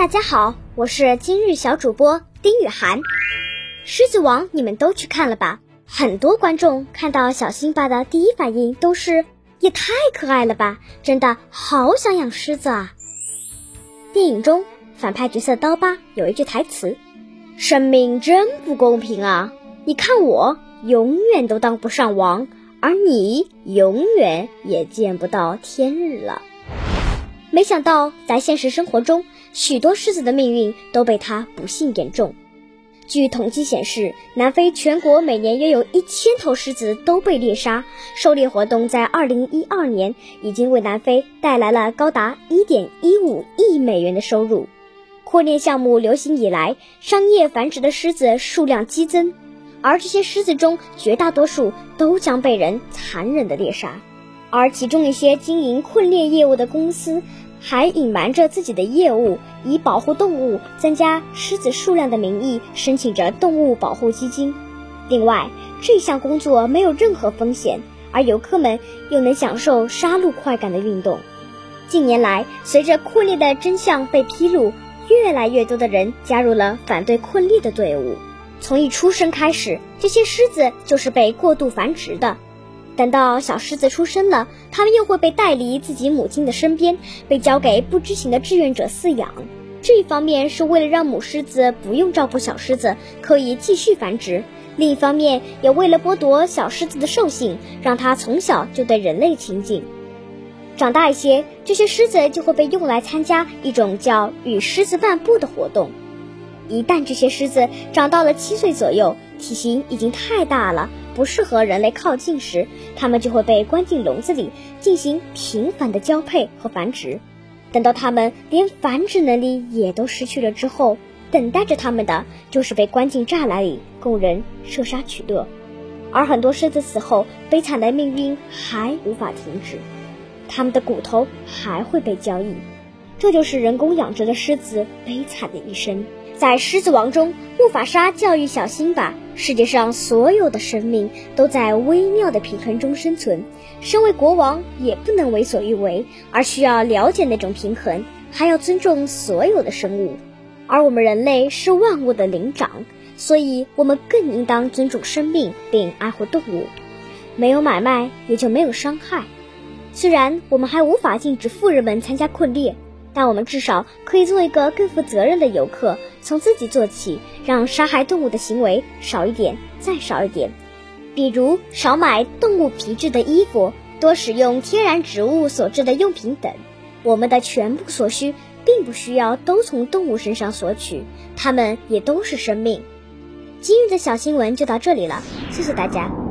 大家好，我是今日小主播丁雨涵。《狮子王》你们都去看了吧？很多观众看到小辛巴的第一反应都是：也太可爱了吧！真的好想养狮子啊！电影中反派角色刀疤有一句台词：“生命真不公平啊！你看我永远都当不上王，而你永远也见不到天日了。”没想到，在现实生活中，许多狮子的命运都被他不幸言中。据统计显示，南非全国每年约有一千头狮子都被猎杀。狩猎活动在二零一二年已经为南非带来了高达一点一五亿美元的收入。扩猎项目流行以来，商业繁殖的狮子数量激增，而这些狮子中绝大多数都将被人残忍的猎杀。而其中一些经营困猎业务的公司，还隐瞒着自己的业务，以保护动物、增加狮子数量的名义申请着动物保护基金。另外，这项工作没有任何风险，而游客们又能享受杀戮快感的运动。近年来，随着困猎的真相被披露，越来越多的人加入了反对困猎的队伍。从一出生开始，这些狮子就是被过度繁殖的。等到小狮子出生了，它们又会被带离自己母亲的身边，被交给不知情的志愿者饲养。这一方面是为了让母狮子不用照顾小狮子，可以继续繁殖；另一方面也为了剥夺小狮子的兽性，让它从小就对人类亲近。长大一些，这些狮子就会被用来参加一种叫“与狮子漫步”的活动。一旦这些狮子长到了七岁左右，体型已经太大了。不适合人类靠近时，它们就会被关进笼子里，进行频繁的交配和繁殖。等到它们连繁殖能力也都失去了之后，等待着它们的就是被关进栅栏里，供人射杀取乐。而很多狮子死后，悲惨的命运还无法停止，它们的骨头还会被交易。这就是人工养殖的狮子悲惨的一生。在《狮子王》中，木法沙教育小辛巴：世界上所有的生命都在微妙的平衡中生存，身为国王也不能为所欲为，而需要了解那种平衡，还要尊重所有的生物。而我们人类是万物的灵长，所以我们更应当尊重生命并爱护动物。没有买卖，也就没有伤害。虽然我们还无法禁止富人们参加困猎。但我们至少可以做一个更负责任的游客，从自己做起，让杀害动物的行为少一点，再少一点。比如少买动物皮质的衣服，多使用天然植物所制的用品等。我们的全部所需，并不需要都从动物身上索取，它们也都是生命。今日的小新闻就到这里了，谢谢大家。